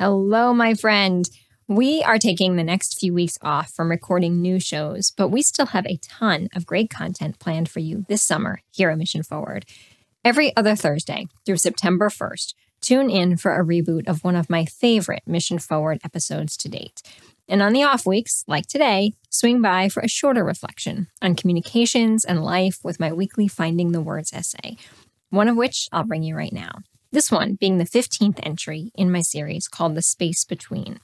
Hello, my friend. We are taking the next few weeks off from recording new shows, but we still have a ton of great content planned for you this summer here at Mission Forward. Every other Thursday through September 1st, tune in for a reboot of one of my favorite Mission Forward episodes to date. And on the off weeks, like today, swing by for a shorter reflection on communications and life with my weekly Finding the Words essay, one of which I'll bring you right now. This one being the 15th entry in my series called The Space Between.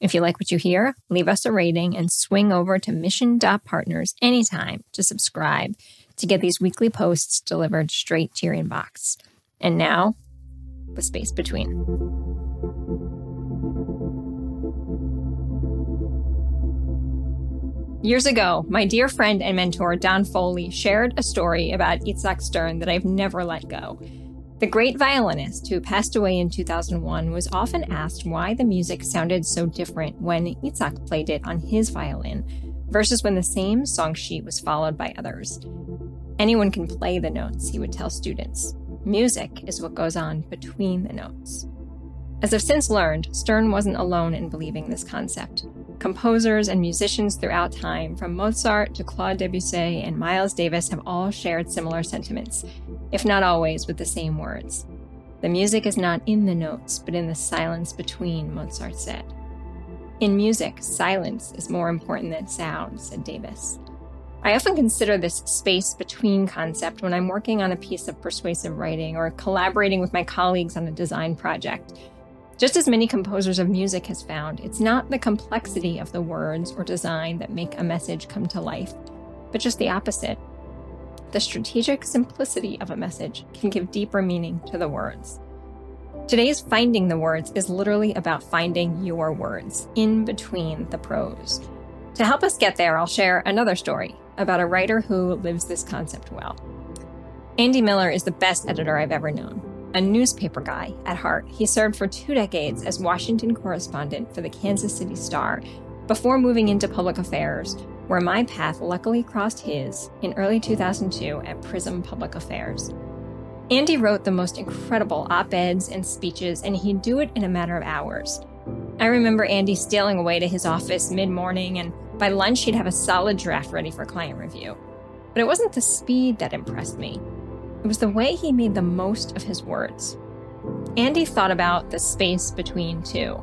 If you like what you hear, leave us a rating and swing over to mission.partners anytime to subscribe to get these weekly posts delivered straight to your inbox. And now, the space between. Years ago, my dear friend and mentor Don Foley shared a story about Itzhak Stern that I've never let go. The great violinist who passed away in 2001 was often asked why the music sounded so different when Itzhak played it on his violin versus when the same song sheet was followed by others. Anyone can play the notes, he would tell students. Music is what goes on between the notes. As I've since learned, Stern wasn't alone in believing this concept. Composers and musicians throughout time, from Mozart to Claude Debussy and Miles Davis, have all shared similar sentiments if not always with the same words. The music is not in the notes, but in the silence between, Mozart said. In music, silence is more important than sound, said Davis. I often consider this space between concept when I'm working on a piece of persuasive writing or collaborating with my colleagues on a design project. Just as many composers of music has found, it's not the complexity of the words or design that make a message come to life, but just the opposite the strategic simplicity of a message can give deeper meaning to the words. Today's Finding the Words is literally about finding your words in between the prose. To help us get there, I'll share another story about a writer who lives this concept well. Andy Miller is the best editor I've ever known. A newspaper guy at heart, he served for two decades as Washington correspondent for the Kansas City Star before moving into public affairs, where my path luckily crossed his in early 2002 at Prism Public Affairs. Andy wrote the most incredible op eds and speeches, and he'd do it in a matter of hours. I remember Andy stealing away to his office mid morning, and by lunch, he'd have a solid draft ready for client review. But it wasn't the speed that impressed me, it was the way he made the most of his words. Andy thought about the space between two,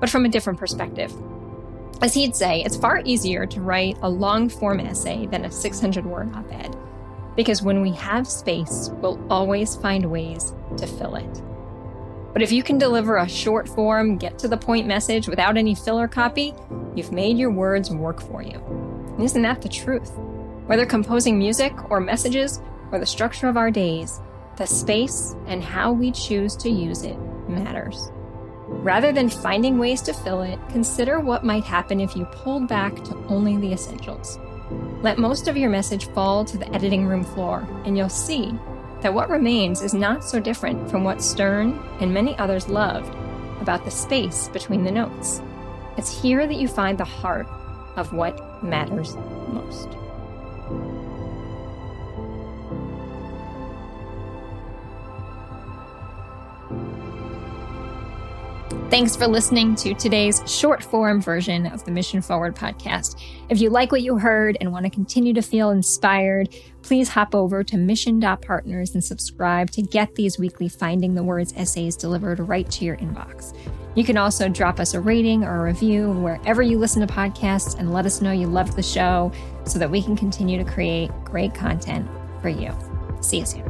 but from a different perspective. As he'd say, it's far easier to write a long form essay than a 600 word op ed, because when we have space, we'll always find ways to fill it. But if you can deliver a short form, get to the point message without any filler copy, you've made your words work for you. And isn't that the truth? Whether composing music or messages or the structure of our days, the space and how we choose to use it matters. Rather than finding ways to fill it, consider what might happen if you pulled back to only the essentials. Let most of your message fall to the editing room floor, and you'll see that what remains is not so different from what Stern and many others loved about the space between the notes. It's here that you find the heart of what matters most. Thanks for listening to today's short form version of the Mission Forward podcast. If you like what you heard and want to continue to feel inspired, please hop over to mission.partners and subscribe to get these weekly Finding the Words essays delivered right to your inbox. You can also drop us a rating or a review wherever you listen to podcasts and let us know you loved the show so that we can continue to create great content for you. See you soon.